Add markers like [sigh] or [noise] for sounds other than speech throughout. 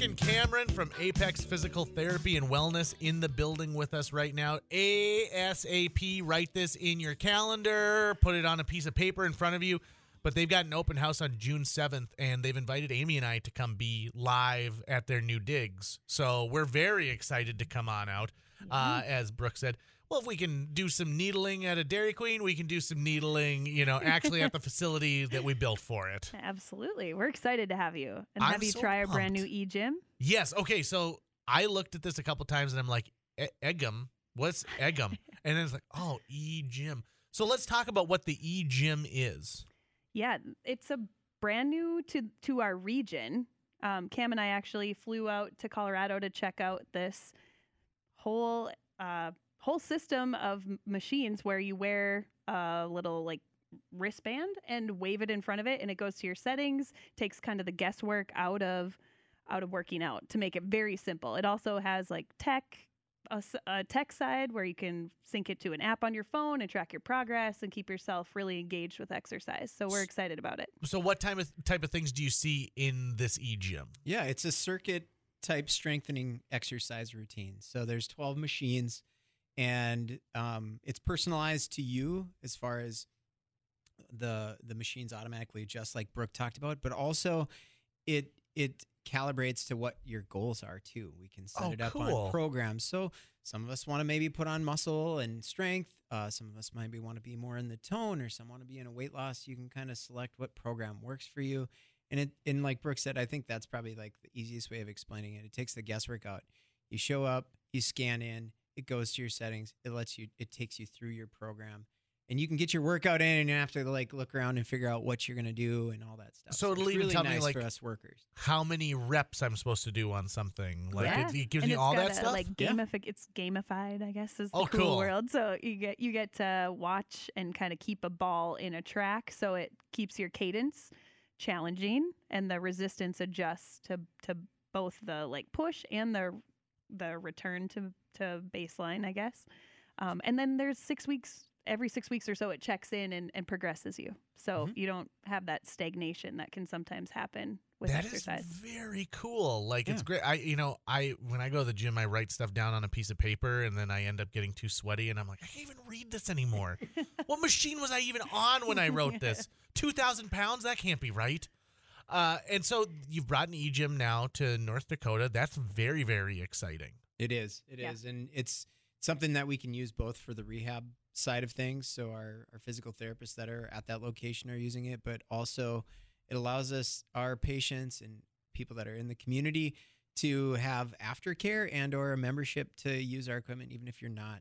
And Cameron from Apex Physical Therapy and Wellness in the building with us right now. ASAP, write this in your calendar, put it on a piece of paper in front of you. But they've got an open house on June 7th, and they've invited Amy and I to come be live at their new digs. So we're very excited to come on out. Uh, as Brooke said, well, if we can do some needling at a Dairy Queen, we can do some needling, you know, actually at the [laughs] facility that we built for it. Absolutely. We're excited to have you and I'm have you so try our brand new e gym. Yes. Okay. So I looked at this a couple times and I'm like, "E- Eggum? What's Eggum? [laughs] and then it's like, oh, E Gym. So let's talk about what the E Gym is. Yeah, it's a brand new to to our region. Um, Cam and I actually flew out to Colorado to check out this whole uh, whole system of machines where you wear a little like wristband and wave it in front of it, and it goes to your settings. Takes kind of the guesswork out of out of working out to make it very simple. It also has like tech. a tech side where you can sync it to an app on your phone and track your progress and keep yourself really engaged with exercise. So we're excited about it. So what type of type of things do you see in this E Gym? Yeah, it's a circuit type strengthening exercise routine. So there's 12 machines, and um, it's personalized to you as far as the the machines automatically adjust, like Brooke talked about. But also, it it calibrates to what your goals are too. We can set Oh, it up cool. on programs. So some of us want to maybe put on muscle and strength. Uh, some of us maybe want to be more in the tone, or some want to be in a weight loss. You can kind of select what program works for you. And it and like Brooke said, I think that's probably like the easiest way of explaining it. It takes the guesswork out. You show up, you scan in, it goes to your settings, it lets you it takes you through your program. And you can get your workout in and you have to like look around and figure out what you're gonna do and all that stuff. So it'll it's even really tell me, nice like, for us workers. How many reps I'm supposed to do on something? Like Yeah. it, it gives and me all that a, stuff. Like Yeah. it's gamified, I guess, is the Oh, cool, cool. world. So you get you get to watch and kind of keep a ball in a track, so it keeps your cadence challenging, and the resistance adjusts to to both the like push and the the return to to baseline, I guess. Um, and then there's six weeks. Every six weeks or so, it checks in and, and progresses you. So Mhm. you don't have that stagnation that can sometimes happen with That is exercise. very cool. Like it's great. I you know I when I go to the gym, I write stuff down on a piece of paper, and then I end up getting too sweaty, and I'm like, I can't even read this anymore. [laughs] what machine was I even on when I wrote this? Two thousand pounds? That can't be right. Uh, and so you've brought an e gym now to North Dakota. That's very very exciting. It is. It is, Yeah. And it's something that we can use both for the rehab side of things. So our, our physical therapists that are at that location are using it, but also it allows us, our patients and people that are in the community to have aftercare and or a membership to use our equipment, even if you're not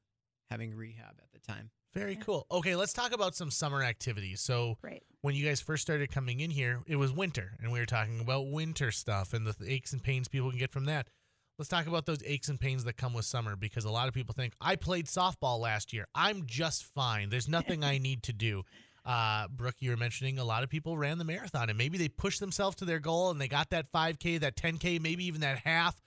having rehab at the time. Very Yeah. cool. Okay, let's talk about some summer activities. So Right. when you guys first started coming in here, it was winter, and we were talking about winter stuff and the aches and pains people can get from that. Let's talk about those aches and pains that come with summer because a lot of people think I played softball last year. I'm just fine. There's nothing I [laughs] need to do. Uh, Brooke, you were mentioning a lot of people ran the marathon and maybe they pushed themselves to their goal and they got that 5K, that 10K, maybe even that half,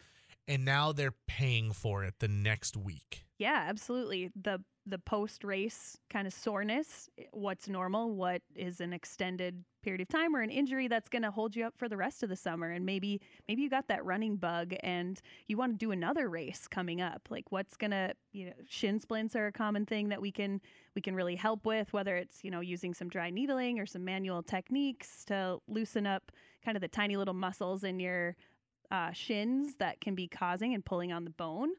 and now they're paying for it the next week. Yeah, absolutely. The the post race kind of soreness, eh, what's normal, what is an extended period of time or an injury that's going to hold you up for the rest of the summer and maybe maybe you got that running bug and you want to do another race coming up. Like what's going to, you know, shin splints are a common thing that we can we can really help with whether it's, you know, using some dry needling or some manual techniques to loosen up kind of the tiny little muscles in your uh, shins that can be causing and pulling on the bone.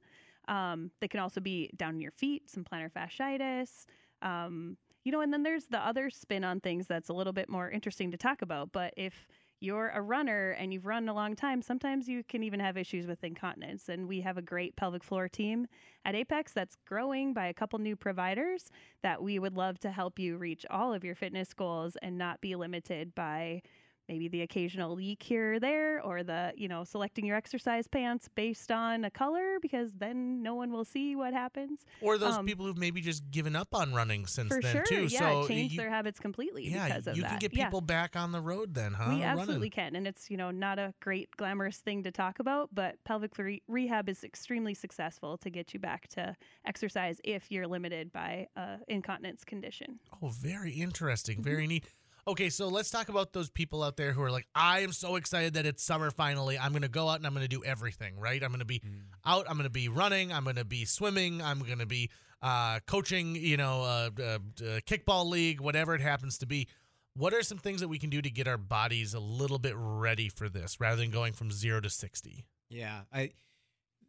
Um, they can also be down in your feet, some plantar fasciitis. Um, you know, and then there's the other spin on things that's a little bit more interesting to talk about. But if you're a runner and you've run a long time, sometimes you can even have issues with incontinence. And we have a great pelvic floor team at Apex that's growing by a couple new providers that we would love to help you reach all of your fitness goals and not be limited by maybe the occasional leak here or there or the you know selecting your exercise pants based on a color because then no one will see what happens Or those Um, people who've maybe just given up on running since then sure too. yeah so change their habits completely yeah, because of you that can get Yeah. people back on the road then, huh? we absolutely Running. can and it's you know not a great glamorous thing to talk about but pelvic re- rehab is extremely successful to get you back to exercise if you're limited by uh, incontinence condition Oh, very Mm-hmm. interesting. Very neat. Okay, so let's talk about those people out there who are like, I am so excited that it's summer finally. I'm going to go out and I'm going to do everything, right? I'm going to be out. I'm going to be running. I'm going to be swimming. I'm going to be uh, coaching, you know, uh, uh, uh, kickball league, whatever it happens to be. What are some things that we can do to get our bodies a little bit ready for this rather than going from zero to 60? Yeah, I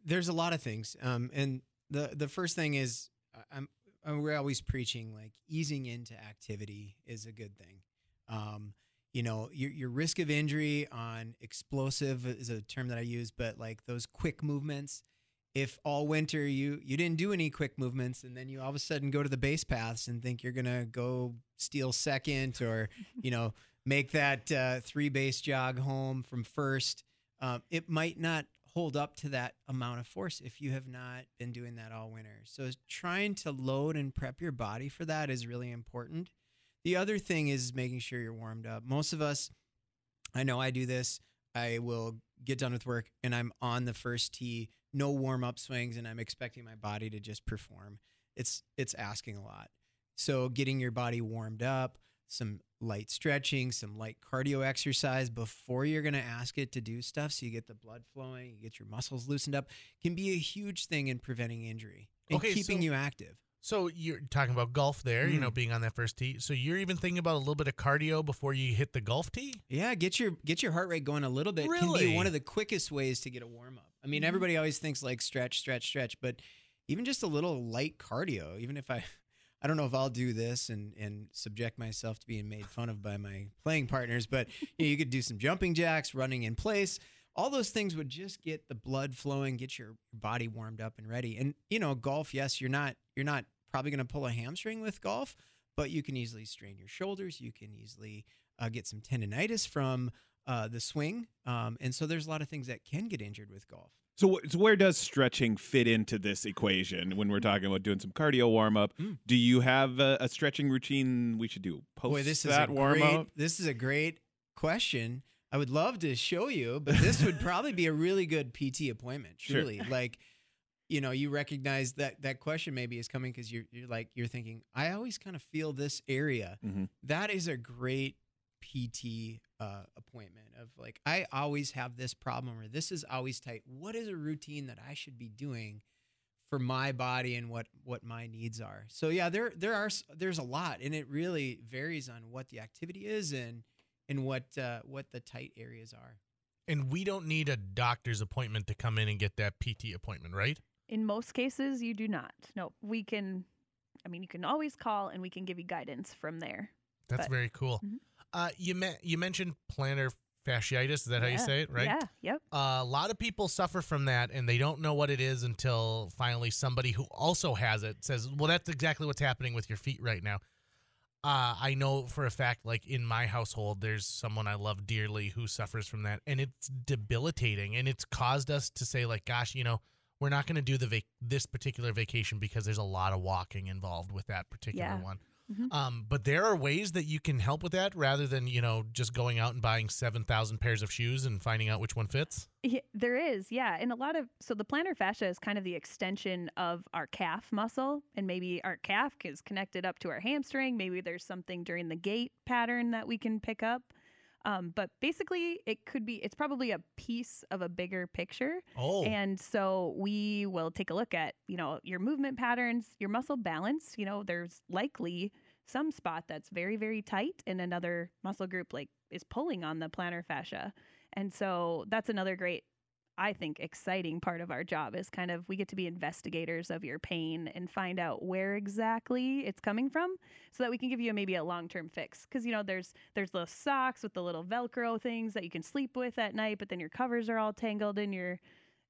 there's a lot of things. Um, and the the first thing is I'm, I'm we're always preaching like easing into activity is a good thing. Um, you know, your your risk of injury on explosive is a term that I use, but like those quick movements. If all winter you you didn't do any quick movements, and then you all of a sudden go to the base paths and think you're gonna go steal second, or [laughs] you know make that uh, three base jog home from first, um, it might not hold up to that amount of force if you have not been doing that all winter. So trying to load and prep your body for that is really important. The other thing is making sure you're warmed up. Most of us, I know I do this. I will get done with work and I'm on the first tee, no warm up swings, and I'm expecting my body to just perform. It's it's asking a lot. So getting your body warmed up, some light stretching, some light cardio exercise before you're going to ask it to do stuff so you get the blood flowing, you get your muscles loosened up can be a huge thing in preventing injury and Okay, keeping so- you active. So you're talking about golf there, you know, Mm. being on that first tee. So you're even thinking about a little bit of cardio before you hit the golf tee? Yeah, get your get your heart rate going a little bit. Can Really? be one of the quickest ways to get a warm up. I mean, Mhm. everybody always thinks like stretch, stretch, stretch, but even just a little light cardio, even if I [laughs] I don't know if I'll do this and and subject myself to being made fun of by my playing partners, but you, know, you could do some jumping jacks, running in place. All those things would just get the blood flowing, get your body warmed up and ready. And you know, golf, yes, you're not you're not probably going to pull a hamstring with golf, but you can easily strain your shoulders. You can easily uh, get some tendonitis from uh, the swing, um, and so there's a lot of things that can get injured with golf. So, so where does stretching fit into this equation when we're talking about doing some cardio warm up? Mm. Do you have a, a stretching routine we should do post Boy, this is that a warm great, up? This is a great question. I would love to show you, but this would probably be a really good PT appointment. Sure. Truly, like you know, you recognize that that question maybe is coming because you're you're like you're thinking, I always kind of feel this area. Mhm. That is a great PT uh, appointment of like I always have this problem or this is always tight. What is a routine that I should be doing? for my body and what what my needs are. So yeah, there there are there's a lot, and it really varies on what the activity is and and what uh, what the tight areas are. And we don't need a doctor's appointment to come in and get that PT appointment, right? In most cases, you do not. No, we can. I mean, you can always call, and we can give you guidance from there. That's But- very cool. Mhm. Uh, you me- you mentioned plantar fasciitis. Is that how you say it? Right. Yeah. Yep. Uh, a lot of people suffer from that, and they don't know what it is until finally somebody who also has it says, "Well, that's exactly what's happening with your feet right now." Uh, I know for a fact, like in my household, there's someone I love dearly who suffers from that, and it's debilitating, and it's caused us to say, like, "Gosh, you know, we're not going to do the vac- this particular vacation because there's a lot of walking involved with that particular Yeah. one." Mhm. Um, but there are ways that you can help with that rather than you know just going out and buying seven thousand pairs of shoes and finding out which one fits. Yeah, there is, yeah, and a lot of so the plantar fascia is kind of the extension of our calf muscle, and maybe our calf is connected up to our hamstring. Maybe there's something during the gait pattern that we can pick up. Um, but basically, it could be it's probably a piece of a bigger picture, Oh, and so we will take a look at you know your movement patterns, your muscle balance. You know, there's likely some spot that's very very tight, and another muscle group like is pulling on the plantar fascia. And so that's another great, I think, exciting part of our job is kind of we get to be investigators of your pain and find out where exactly it's coming from so that we can give you maybe a long-term fix because you know there's there's those socks with the little velcro things that you can sleep with at night but then your covers are all tangled in your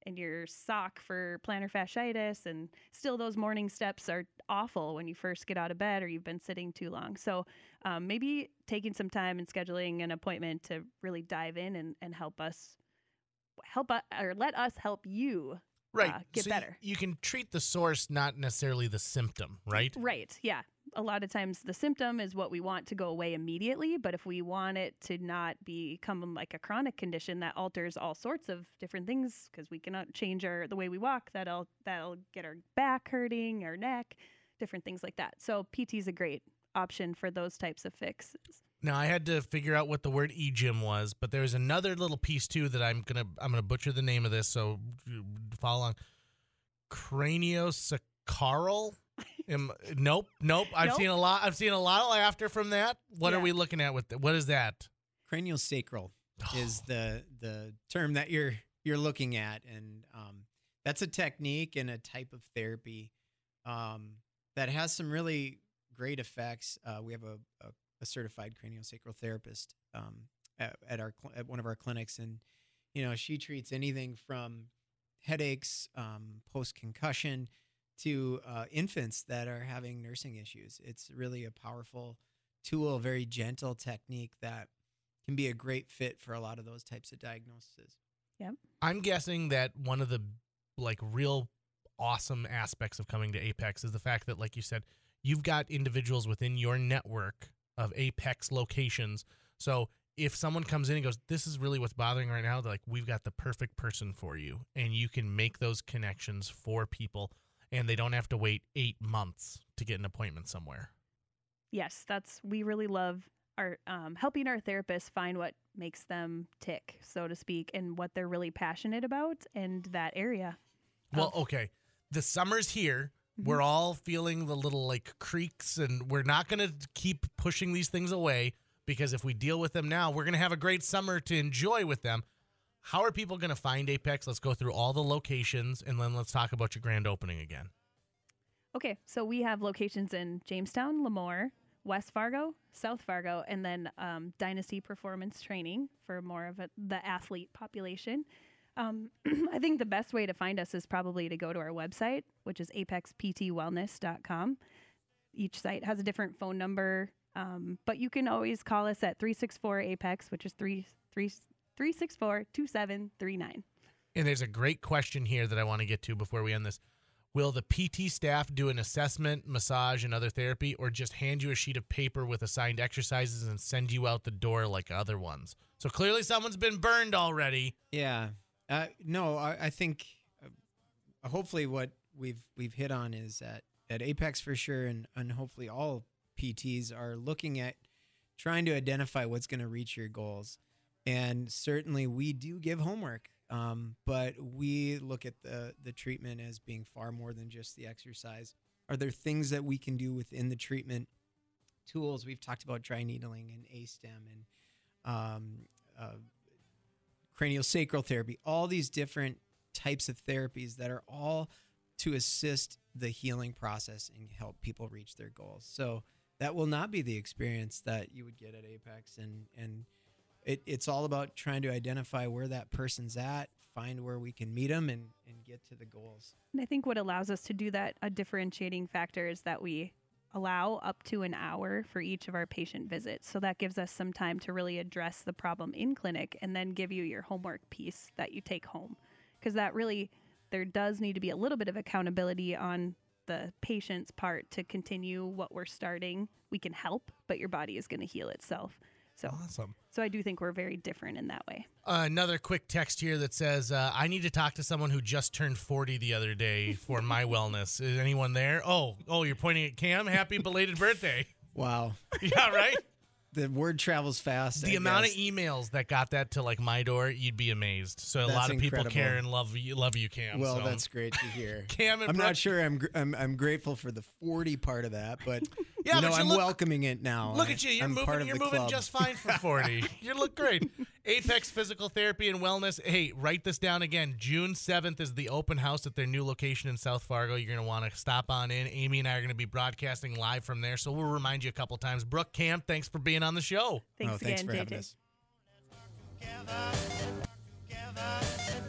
in your sock for plantar fasciitis and still those morning steps are awful when you first get out of bed or you've been sitting too long so um, maybe taking some time and scheduling an appointment to really dive in and, and help us help us or let us help you right. uh, get So better. You, can treat the source, not necessarily the symptom, right? right yeah a lot of times the symptom is what we want to go away immediately but if we want it to not become um, like a chronic condition that alters all sorts of different things because we cannot change our the way we walk that'll that'll get our back hurting our neck different things like that so pt is a great option for those types of fixes Now I had to figure out what the word eGym was, but there's another little piece too that I'm gonna I'm gonna butcher the name of this, so uh, follow along. Craniosacral. Am, nope, nope. I've Nope. seen a lot. I've seen a lot of laughter from that. What are Yeah. we looking at with the, what is that? Cranial sacral [sighs] is the the term that you're you're looking at, and um, that's a technique and a type of therapy um, that has some really great effects. Uh, we have a, a, a certified craniosacral therapist um, at, at our cl- at one of our clinics, and you know she treats anything from headaches, um, post concussion, to uh, infants that are having nursing issues. It's really a powerful tool, a very gentle technique that can be a great fit for a lot of those types of diagnoses. Yeah. I'm guessing that one of the like real awesome aspects of coming to Apex is the fact that, like you said, you've got individuals within your network of Apex locations. So if someone comes in and goes, "This is really what's bothering right now," they're like, "We've got the perfect person for you," and you can make those connections for people, and they don't have to wait eight months to get an appointment somewhere. Yes, that's we really love our um, helping our therapists find what makes them tick, so to speak, and what they're really passionate about and that area. Well, of- okay. The summer's here. Mhm. We're all feeling the little like creaks, and we're not going to keep pushing these things away because if we deal with them now, we're going to have a great summer to enjoy with them. How are people going to find Apex? Let's go through all the locations and then let's talk about your grand opening again. Okay, so we have locations in Jamestown, LaMoure, West Fargo, South Fargo, and then um, Dynasty Performance Training for more of a, the athlete population. Um, [clears throat] I think the best way to find us is probably to go to our website, which is apexptwellness.com. Each site has a different phone number, um, but you can always call us at 364 APEX, which is 3, 3, 364 2739. And there's a great question here that I want to get to before we end this. Will the PT staff do an assessment, massage, and other therapy, or just hand you a sheet of paper with assigned exercises and send you out the door like other ones? So clearly, someone's been burned already. Yeah. Uh, no, I, I think uh, hopefully what we've we've hit on is that at Apex for sure, and and hopefully all PTs are looking at trying to identify what's going to reach your goals, and certainly we do give homework. Um, but we look at the the treatment as being far more than just the exercise. Are there things that we can do within the treatment tools? We've talked about dry needling and E-stim and um, uh, craniosacral therapy, all these different types of therapies that are all to assist the healing process and help people reach their goals. So that will not be the experience that you would get at Apex and and it, it's all about trying to identify where that person's at, find where we can meet them and, and get to the goals. And I think what allows us to do that, a differentiating factor, is that we allow up to an hour for each of our patient visits. So that gives us some time to really address the problem in clinic and then give you your homework piece that you take home. Because that really, there does need to be a little bit of accountability on the patient's part to continue what we're starting. We can help, but your body is going to heal itself. So, Awesome. so I do think we're very different in that way. Uh, another quick text here that says, uh, I need to talk to someone who just turned 40 the other day for my [laughs] wellness. Is anyone there? Oh, oh, you're pointing at Cam. Happy belated birthday. Wow. [laughs] Yeah, right? The word travels fast. the I amount guess. of emails that got that to like my door, you'd be amazed. So a That's lot of people incredible. care and love you, love you, Cam. Well, so. that's great to hear. [laughs] Cam and I'm Brooke- not sure I'm, gr- I'm I'm grateful for the 40 part of that, but [laughs] Yeah, you know but I'm look- welcoming it now. Look at you. You're I'm moving. You're moving club. just fine for 40. [laughs] you look great. Apex Physical Therapy and Wellness. Hey, write this down again. June 7th is the open house at their new location in South Fargo. You're going to want to stop on in. Amy and I are going to be broadcasting live from there, so we'll remind you a couple times. Brooke Camp, thanks for being on the show. Oh, thanks oh, thanks again, for JJ. having us. together, together.